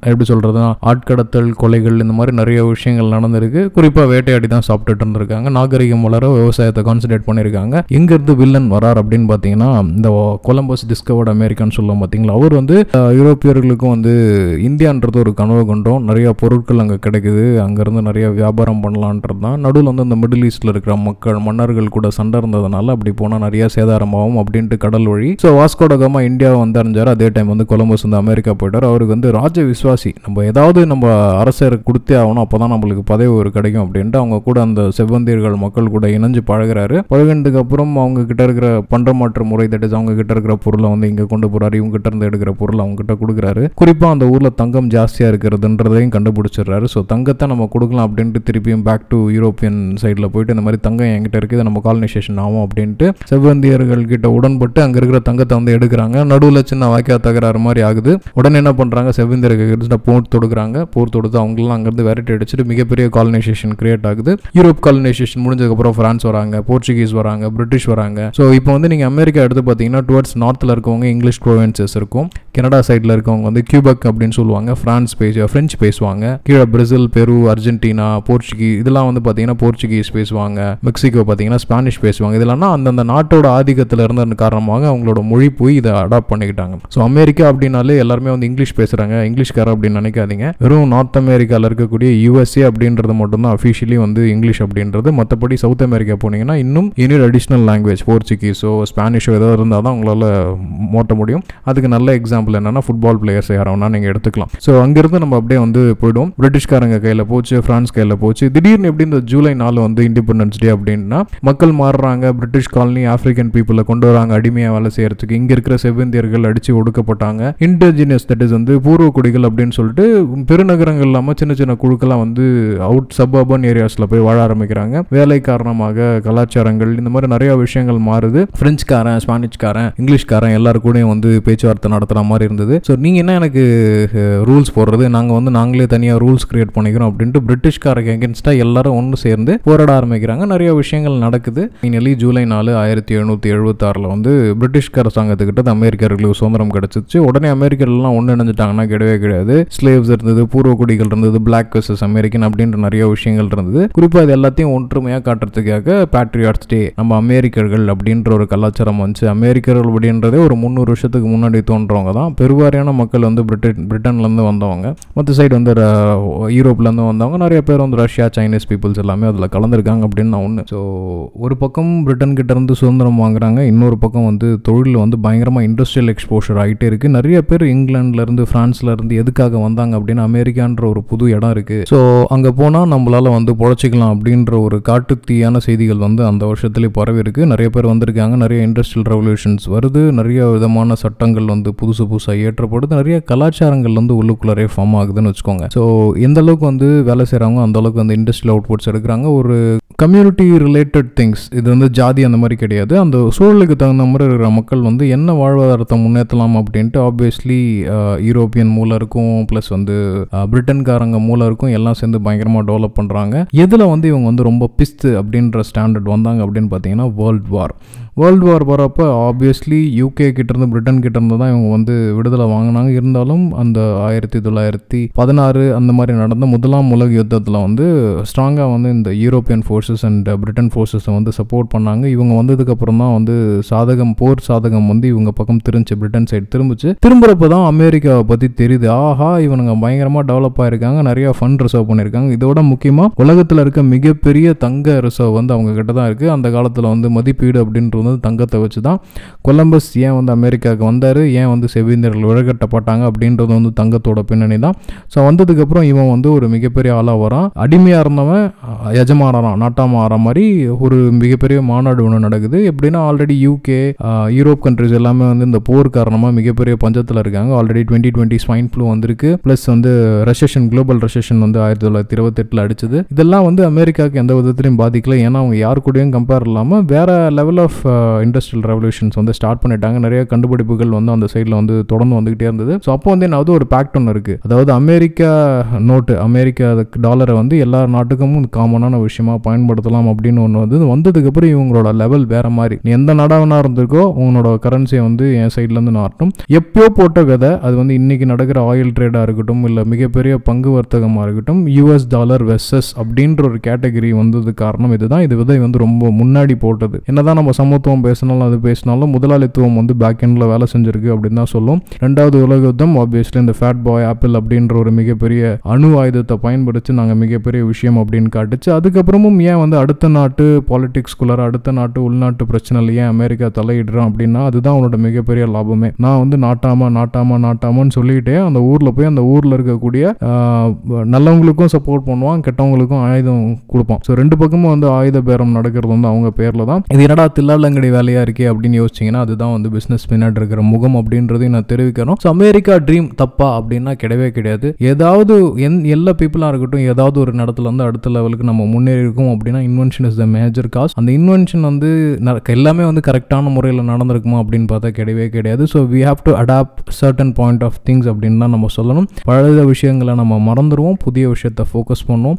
எப்படி சொல்கிறதுனா ஆட்கடத்தல் கொலைகள் இந்த மாதிரி நிறைய விஷயங்கள் நடந்திருக்கு. குறிப்பாக வேட்டையாடி தான் சாப்பிட்டுட்டு இருந்திருக்காங்க. நாகரிகம் வளர விவசாயத்தை கான்சன்ட்ரேட் பண்ணியிருக்காங்க. எங்கேருந்து வில்லன் வரார் அப்படின்னு பார்த்தீங்கன்னா இந்த கொலம்பஸ் டிஸ்கவர்ட் அமெரிக்கான்னு சொல்லுவோம் பார்த்தீங்களா? அவர் வந்து யூரோப்பியர்களுக்கும் வந்து இந்தியான்றது ஒரு கனவு கொண்டோம். நிறைய பொருட்கள் அங்கே கிடைக்குது. அங்கேருந்து நிறைய வியாபாரம் பண்ணலான்றது தான். நடுவில் வந்து அந்த மிடில் ஈஸ்டில் இருக்கிற மக்கள் மன்னர்கள் கூட சண்டை இருந்ததுனால அப்படி போனால் நிறைய சேதாரமாகும் அப்படின்ட்டு கடல் வழி. ஸோ வாஸ்கோடகமா இந்தியா வந்து அறிஞ்சார் அதே டைம் வந்து கொலம்பஸ் வந்து அமெரிக்கா போயிட்டார். அவருக்கு வந்து ராஜ விஸ்வாசி நம்ம ஏதாவது நம்ம அரசர் கொடுத்தே ஆகணும். அப்போ தான் நம்மளுக்கு பதவி ஒரு கிடைக்கும் அப்படின்ட்டு அவங்க கூட அந்த செவ்வந்தியர்கள் மக்கள் கூட இணைஞ்சு பழகுறாரு. பழகினதுக்கு அப்புறம் அவங்க கிட்ட இருக்கிற பண்டமாற்று முறை தட்டு அவங்க கிட்ட இருக்கிற பொருளை வந்து இங்கே கொண்டு போறாரு. இவங்ககிட்ட இருந்து எடுக்கிற பொருளை அவங்க கிட்ட கொடுக்குறாரு. குறிப்பாக அந்த ஊரில் தங்கம் ஜாஸ்தியாக இருக்கிறதுன்றதையும் கண்டுபிடிச்சிடுறாரு. ஸோ தங்கத்தை நம்ம கொடுக்கலாம் அப்படின்ட்டு திருப்பியும் பேக் டு யூரோப்பியன் சைடில் போயிட்டு இந்த மாதிரி தங்கம் என்கிட்ட இருக்குது நம்ம காலனைசேஷன் ஆகும் அப்படின்ட்டு செவ்வந்தியர்கள் கிட்ட உடன்பட்டு அங்கே இருக்கிற தங்கத்தை வந்து எடுக்கிறாங்க. நடுவில் சின்ன வாய்க்கா தகராறு மாதிரி ஆகுது. உடனே என்ன பண்ணுறாங்க செவ்வந்தியர்கள் கிட்ட போர் தொடுக்கிறாங்க. போர் தொடுத்து அவங்களெலாம் அங்கேருந்து விரட்டி அடிச்சுட்டு மிகப்பெரிய காலனைசேஷன் கிரியேட் ஆகுது. யூரோப் காலனைசேஷன் முடிஞ்சதுக்கப்புறம் ஃப்ரான்ஸ் வராங்க போர்ச்சுகீஸ் வராங்க பிரிட்டிஷ் வராங்க. ஸோ இப்போ வந்து நீங்கள் அமெரிக்கா எடுத்து பார்த்தீங்கன்னா டுவர்ட்ஸ் நார்த்தில் இருக்கவங்க இங்கிலீஷ் ப்ரொவின்சஸ் இருக்கும். கனடா சைடில் இருக்கவங்க வந்து கியூபக் அப்படின்னு சொல்லுவாங்க ஃப்ரான்ஸ் பேச ஃப்ரெஞ்சு பேசுவாங்க. கீழே பிரேசில் பெரு அர்ஜென்டினா போர்ச்சுகீஸ் இதெல்லாம் வந்து பார்த்தீங்கன்னா போர்ச்சுகீஸ் பேசுவாங்க. மெக்சிகோ பார்த்தீங்கன்னா ஸ்பானிஷ் பேசுவாங்க. இதெல்லாம் அந்தந்த நாட்டோட ஆதிக்கத்தில் இருந்த காரணமாக அவங்களோட மொழி போய் இதை அடாப்ட் பண்ணிக்கிட்டாங்க. ஸோ அமெரிக்கா அப்படின்னாலே எல்லாருமே வந்து இங்கிலீஷ் பேசுகிறாங்க இங்கிலீஷ்கார அப்படின்னு நினைக்காதீங்க. வெறும் நார்த் அமெரிக்காவில் இருக்கக்கூடிய யூஎஸ்ஏ அப்படின்றது மட்டும்தான் அஃபிஷியலி வந்து இங்கிலீஷ் அப்படின்றது. மற்றபடி சவுத் அமெரிக்கா போனீங்கன்னா இன்னும் இனிட் அடிஷ்னல் லாங்குவேஜ் போர்ச்சுகீஸோ ஸ்பானிஷோ ஏதோ இருந்தால் தான் உங்களால் மோட்ட முடியும். அதுக்கு நல்ல எக்ஸாம்பிள் என்னன்னா ஃபுட்பால் பிளேயர்ஸ் யாரவனா நீங்கள் எடுத்துக்கலாம். ஸோ அங்கேருந்து நம்ம அப்படியே வந்து போயிடுவோம். பிரிட்டிஷ்காரங்க கையில் போச்சு ஃப்ரான்ஸ் கையில் போச்சு. திடீர்னு எப்படி இந்த ஜூலை நாலு வந்து இண்டிபெண்டன்ஸ் டே அப்படின்னா மக்கள் மாறுறாங்க பிரிட்டிஷ் காலனி ஆப்பிரிக்கன் பீப்புளை கொண்டு வராங்க அடிமையாக வேலை செய்யறதுக்கு. இங்கே இருக்கிற செவ்விந்தியர்கள் அடித்து ஒடுக்கப்பட்டாங்க. இன்டர்ஜினியஸ் தட் இஸ் வந்து பூர்வ குடிகள் அப்படின்னு சொல்லிட்டு பெருநகரங்கள் இல்லாமல் சின்ன சின்ன குழுக்கெல்லாம் வந்து அவுட் சபர்பன் ஏரியாஸில் போய் வாழ ஆரம்பிக்கிறாங்க. வேலை காரணமாக கலாச்சாரங்கள் இந்த மாதிரி நிறைய விஷயங்கள் மாறுது. பிரெஞ்சுக்காரன் ஸ்பானிஷ்காரன் இங்கிலீஷ்காரன் எல்லாரு கூடயும் வந்து பேச்சுவார்த்தை நடத்துகிற மாதிரி இருந்தது. ஸோ நீங்கள் என்ன எனக்கு ரூல்ஸ் போடுறது? நாங்கள் வந்து நாங்களே தனியாக ரூல்ஸ் கிரியேட் பண்ணிக்கிறோம் அப்படின்ட்டு பிரிட்டிஷ்காரங்க எகென்ஸ்டாக எல்லாரும் ஒன்று சேர்ந்து போராட ஆரம்பிக்கிறாங்க. நிறைய விஷயங்கள் நடக்குது. ஃபைனலி ஜூலை நாலு ஆயிரத்தி எழுநூற்றி எழுபத்தாறில் வந்து பிரிட்டிஷ் அரசாங்கத்துக்கிட்ட அமெரிக்கர்களுக்கு சுதந்திரம் கிடச்சிச்சு. உடனே அமெரிக்கர்கள்லாம் ஒன்று இணைஞ்சிட்டாங்கன்னா கிடையவே கிடையாது. ஸ்லேவ்ஸ் இருந்தது பூர்வக்குடிகள் இருந்தது பிளாக் வெர்சஸ் அமெரிக்கன் அப்படின்ற நிறைய விஷயங்கள் இருந்தது. குறிப்பாக இது எல்லாத்தையும் ஒற்றுமையாக காட்டுறதுக்காக பேட்ரியாட்ஸ் டே நம்ம அமெரிக்கர்கள் அப்படின்ற ஒரு கலாச்சாரம் வந்துச்சு. அமெரிக்கர்கள் அப்படின்றதே ஒரு முந்நூறு வருஷத்துக்கு முன்னாடி தோன்றவங்க தான். பெருவாரியான மக்கள் வந்து பிரிட்டன் பிரிட்டன்லேருந்து வந்தவங்க. மற்ற சைடு வந்து யூரோப்லேருந்து வந்தவங்க. நிறைய பேர் வந்து ரஷ்யா சைனீஸ் பீப்புள்ஸ் எல்லாமே அதில் கலந்துருக்காங்க அப்படின்னு நான் ஒன்று ஸோ ஒரு பக்கம் பிரிட்டன் கிட்ட இருந்து சுதந்திரம் வாங்குறாங்க. இன்னொரு பக்கம் வந்து தொழிலில் வந்து பயங்கரமாக இண்டஸ்ட்ரியல் எக்ஸ்போஷர் ஆகிட்டே இருக்குது நிறைய பேர் இங்கிலாந்துலேருந்து ஃப்ரான்ஸ்லேருந்து எதுக்காக வந்தாங்க அப்படின்னு அமெரிக்கான்ற ஒரு புது இடம் இருக்குது ஸோ அங்கே போனால் நம்மளால் வந்து பொழைச்சிக்கலாம் அப்படின்ற ஒரு காட்டுத்தீயான செய்திகள் வந்து அந்த வருஷத்துலேயே பரவி இருக்குது நிறைய பேர் வந்திருக்காங்க. நிறைய இண்டஸ்ட்ரியல் ரெவல்யூஷன்ஸ் வருது. நிறைய விதமான சட்டங்கள் வந்து புதுசு புதுசாக ஏற்றப்படுது நிறைய கலாச்சாரங்கள் வந்து உள்ளுக்குள்ளரே ஃபார்ம் ஆகுதுன்னு வச்சுக்கோங்க. ஸோ எந்த அளவுக்கு வந்து வேலை செய்கிறாங்க அந்த அளவுக்கு வந்து இண்டஸ்ட்ரியல் அவுட்புட்ஸ் எடுக்கிறாங்க. ஒரு கம்யூனிட்டி ரிலேட்டட் திங்ஸ் இது வந்து ஜாதி அந்த மாதிரி கிடையாது. அந்த சூழலுக்கு தகுந்த மாதிரி இருக்கிற மக்கள் வந்து என்ன வாழ்வாதாரத்தை முன்னேற்றலாம் அப்படின்ட்டு ஆப்வியஸ்லி யூரோப்பியன் மூலம் இருக்கும் ப்ளஸ் வந்து பிரிட்டன்காரங்க மூலம் இருக்கும் எல்லாம் சேர்ந்து பயங்கரமாக டெவலப் பண்ணுறாங்க எதில் வந்து இவங்க வந்து ரொம்ப பிஸ்து அப்படின்ற ஸ்டாண்டர்ட் வந்தாங்க அப்படின்னு பார்த்தீங்கன்னா வேர்ல்ட் வார் வேர்ல்டு வார் வரப்போ ஆப்வியஸ்லி யூகே கிட்டேருந்து பிரிட்டன் கிட்டேருந்து தான் இவங்க வந்து விடுதலை வாங்கினாங்க. இருந்தாலும் அந்த ஆயிரத்தி தொள்ளாயிரத்தி பதினாறு அந்த மாதிரி நடந்த முதலாம் உலக யுத்தத்தில் வந்து ஸ்ட்ராங்காக வந்து இந்த யூரோப்பியன் ஃபோர்ஸஸ் அண்ட் பிரிட்டன் ஃபோர்ஸஸை வந்து சப்போர்ட் பண்ணாங்க. இவங்க வந்ததுக்கப்புறம் தான் வந்து சாதகம் போர் சாதகம் வந்து இவங்க பக்கம் திரும்பிச்சு பிரிட்டன் சைடு திரும்பிச்சு. திரும்புறப்ப தான் அமெரிக்காவை பற்றி தெரியுது. ஆஹா இவனுங்க பயங்கரமாக டெவலப் ஆயிருக்காங்க. நிறைய ஃபண்ட் ரிசர்வ் பண்ணியிருக்காங்க. இதோட முக்கியமாக உலகத்தில் இருக்க மிகப்பெரிய தங்க ரிசர்வ் வந்து அவங்க கிட்ட தான் இருக்குது அந்த காலத்தில் வந்து மதிப்பீடு அப்படின்றது வந்து தங்கத்தை வச்சு தான் கொலம்பஸ் ஏன் வந்து அமெரிக்காவுக்கு வந்தார்? ஏன் வந்து செவிந்தியர்கள் விழகட்டப்பட்டாங்க? அப்படின்றது வந்து தங்கத்தோட பின்னணி தான் ஸோ வந்ததுக்கப்புறம் இவன் வந்து ஒரு மிகப்பெரிய ஆளாக வரான். அடிமையாக இருந்தவன் எஜமானாரான் எஜமானறான் நாட்டாம ஆற மாதிரி ஒரு மிகப்பெரிய மாநாடு ஒன்று நடக்குது. எப்படின்னா ஆல்ரெடி யூகே யூரோப் கண்ட்ரிஸ் எல்லாமே வந்து இந்த போர் காரணமாக மிகப்பெரிய பஞ்சத்தில் இருக்காங்க. Already twenty twenty swine flu வந்திருக்கு. ப்ளஸ் வந்து ரெசஷன் குளோபல் ரெசஷன் வந்து ஆயிரத்தி தொள்ளாயிரத்தி இருபத்தெட்டில் அடிச்சது. இதெல்லாம் வந்து அமெரிக்காவுக்கு எந்த விதத்துலையும் பாதிக்கல. ஏன்னா அவங்க யார் கூடயும் கம்பேர் இல்லாமல் வேற லெவல் ஆஃப் இண்டஸ்ட்ரியல் ரெவல்யூஷன்ஸ் வந்து ஸ்டார்ட் பண்ணிட்டாங்க. நிறைய கண்டுபிடிப்புகள் வந்து அந்த சைடில் வந்து தொடர்ந்து வந்துகிட்டே இருந்தது. ஸோ அப்போ வந்து என்ன ஒரு பேக்ட் ஒன்று இருக்குது அதாவது அமெரிக்கா நோட்டு அமெரிக்கா டாலரை வந்து எல்லா நாட்டுக்கும் காமனான விஷயமா பயன்படுத்தலாம் அப்படின்னு ஒன்று வந்து வந்ததுக்கப்புறம் இவங்களோட லெவல் வேற மாதிரி. நீ எந்த நாடாவனா இருந்திருக்கோ உங்களோட கரன்சியை வந்து என் சைட்லேருந்து நாட்டும் எப்பயோ போட்ட விதை அது வந்து இன்னைக்கு நடக்கிற ஆயில் ட்ரேடாக இருக்கட்டும் இல்லை மிகப்பெரிய பங்கு வர்த்தகமாக இருக்கட்டும் யூஎஸ் டாலர் வெஸ்எஸ் அப்படின்ற ஒரு கேட்டகரி வந்தது காரணம் இதுதான். இது விதை வந்து ரொம்ப முன்னாடி போட்டது. என்னதான் நம்ம சமூக சமத்துவம் பேசினாலும் அது பேசினாலும் முதலாளித்துவம் வந்து பேக் எண்டில் வேலை செஞ்சிருக்கு அப்படின்னு தான் சொல்லும். ரெண்டாவது உலக யுத்தம் ஆப்வியஸ்லி இந்த ஃபேட் பாய் ஆப்பிள் அப்படின்ற ஒரு மிகப்பெரிய அணு ஆயுதத்தை பயன்படுத்தி நாங்கள் மிகப்பெரிய விஷயம் அப்படின்னு காட்டுச்சு. அதுக்கப்புறமும் ஏன் வந்து அடுத்த நாட்டு பாலிடிக்ஸ்குள்ளார அடுத்த நாட்டு உள்நாட்டு பிரச்சனையில் ஏன் அமெரிக்கா தலையிடுறோம் அப்படின்னா அதுதான் அவனோட மிகப்பெரிய லாபமே. நான் வந்து நாட்டாமா நாட்டாம நாட்டாமன்னு சொல்லிக்கிட்டே அந்த ஊரில் போய் அந்த ஊரில் இருக்கக்கூடிய நல்லவங்களுக்கும் சப்போர்ட் பண்ணுவான் கெட்டவங்களுக்கும் ஆயுதம் கொடுப்பான். ஸோ ரெண்டு பக்கமும் வந்து ஆயுத பேரம் நடக்கிறது வந்து அவங்க பேரில் தான். இது என்னடா தில்லாலங்கடி வேலையாக இருக்கே அப்படின்னு யோசிச்சிங்கன்னா அதுதான் வந்து பிஸ்னஸ் பின்னாடி இருக்கிற முகம் அப்படின்றதையும் நான் தெரிவிக்கிறோம் ஸோ அமெரிக்கா ட்ரீம் தப்பா அப்படின்னா கிடையவே கிடையாது. ஏதாவது என் எல்லா பீப்புளாக இருக்கட்டும் ஏதாவது ஒரு இடத்துல வந்து அடுத்த லெவலுக்கு நம்ம முன்னேறி இருக்கோம் அப்படின்னா invention is the major cause அந்த இன்வென்ஷன் வந்து ந- எல்லாமே வந்து கரெக்டான முறையில் நடந்திருக்குமா அப்படின்னு பார்த்தா கிடையவே கிடையாது. So we have to adapt certain point of things அப்படின்னு தான் நம்ம சொல்லணும். பழைய விஷயங்களை நம்ம மறந்துடுவோம். புதிய விஷயத்தை ஃபோக்கஸ் பண்ணுவோம்.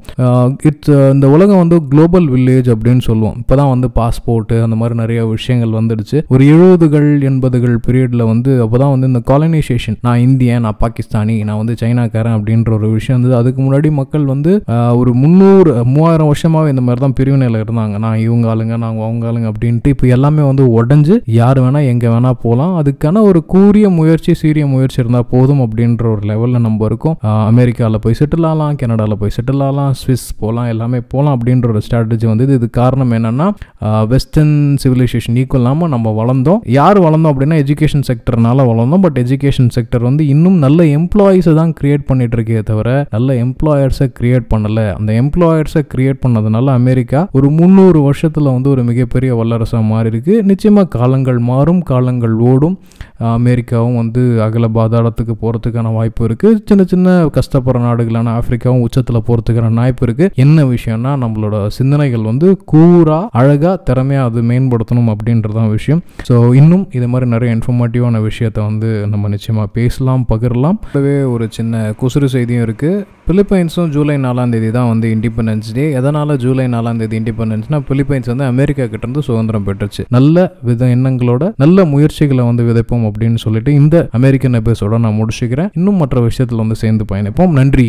இட்ஸ் இந்த உலகம் வந்து குளோபல் வில்லேஜ் அப்படின்னு சொல்லுவோம். இப்போ தான் வந்து பாஸ்போர்ட்டு அந்த மாதிரி நிறைய விஷயங்கள் வந்துடுச்சு. ஒரு எழுபதுகள் எண்பதுகள் பீரியடில் வந்து அப்போ தான் வந்து இந்த காலனைசேஷன் நான் இந்தியன் நான் பாகிஸ்தானி நான் வந்து சைனாக்காரன் அப்படின்ற ஒரு விஷயம் வந்து அதுக்கு முன்னாடி மக்கள் வந்து ஒரு முந்நூறு மூவாயிரம் வருஷமாகவே இந்த மாதிரி தான் பிரிவினையில் இருந்தாங்க. நான் இவங்க ஆளுங்க நாங்கள் அவங்க ஆளுங்க அப்படின்ட்டு இப்போ எல்லாமே வந்து உடஞ்சு யார் வேணால் எங்கே வேணா போகலாம் அதுக்கான ஒரு கூரிய முயற்சி சீரிய முயற்சி இருந்தால் போதும் அப்படின்ற ஒரு லெவலில் நம்ம இருக்கோம். அமெரிக்காவில் போய் செட்டில் ஆகலாம் கனடாவில் போய் செட்டில் ஆகலாம் ஸ்விஸ் போகலாம் எல்லாமே போகலாம் அப்படின்ற ஒரு ஸ்ட்ராட்டஜி வந்து இது காரணம் என்னன்னா வெஸ்டர்ன் சிவிலைசேஷன் ஈக்குவலாமல் நம்ம வளர்ந்தோம். யார் வளர்ந்தோம் அப்படின்னா எஜுகேஷன் செக்டர்னால வளர்ந்தோம். பட் எஜுகேஷன் செக்டர் வந்து இன்னும் நல்ல எம்ப்ளாயிஸை தான் கிரியேட் பண்ணிட்டு இருக்கே தவிர நல்ல எம்ப்ளாயர்ஸை கிரியேட் பண்ணலை. அந்த எம்ப்ளாயர்ஸை கிரியேட் பண்ணதுனால அமெரிக்கா ஒரு முந்நூறு வருஷத்தில் வந்து ஒரு மிகப்பெரிய வல்லரசாக மாறி இருக்கு நிச்சயமாக காலங்கள் மாறும் காலங்கள் ஓடும். அமெரிக்காவும் வந்து அகல பாதாளத்துக்கு போகிறதுக்கான வாய்ப்பு இருக்குது சின்ன சின்ன கஷ்டப்படுற நாடுகளான ஆப்பிரிக்காவும் உச்சத்தில் போகிறதுக்கான வாய்ப்பு இருக்குது என்ன விஷயம்னா நம்மளோட சிந்தனைகள் வந்து கூரா அழகாக திறமையாக அது மேம்படுத்தணும். அப்படின்றதான் விஷயம். ஸோ இன்னும் இது மாதிரி நிறைய இன்ஃபர்மேட்டிவான விஷயத்தை வந்து நம்ம நிச்சயமாக பேசலாம் பகிரலாம். கூடவே ஒரு சின்ன குசுறு செய்தியும் இருக்குது பிலிப்பைன்ஸும் ஜூலை நாலாம் தேதி தான் வந்து இண்டிபெண்டன்ஸ் டே எதனால் ஜூலை நாலாம் தேதி இண்டிபெண்டன்ஸ்னா பிலிப்பைன்ஸ் வந்து அமெரிக்கா கிட்ட இருந்து சுதந்திரம் பெற்றுச்சு. நல்ல வித எண்ணங்களோட நல்ல முயற்சிகளை வந்து விதைப்போம் அப்படின்னு சொல்லிட்டு இந்த அமெரிக்கன் எபிசோட நான் முடிச்சுக்கிறேன். இன்னும் மற்ற விஷயத்தில் வந்து சேர்ந்து பயணிப்போம். நன்றி.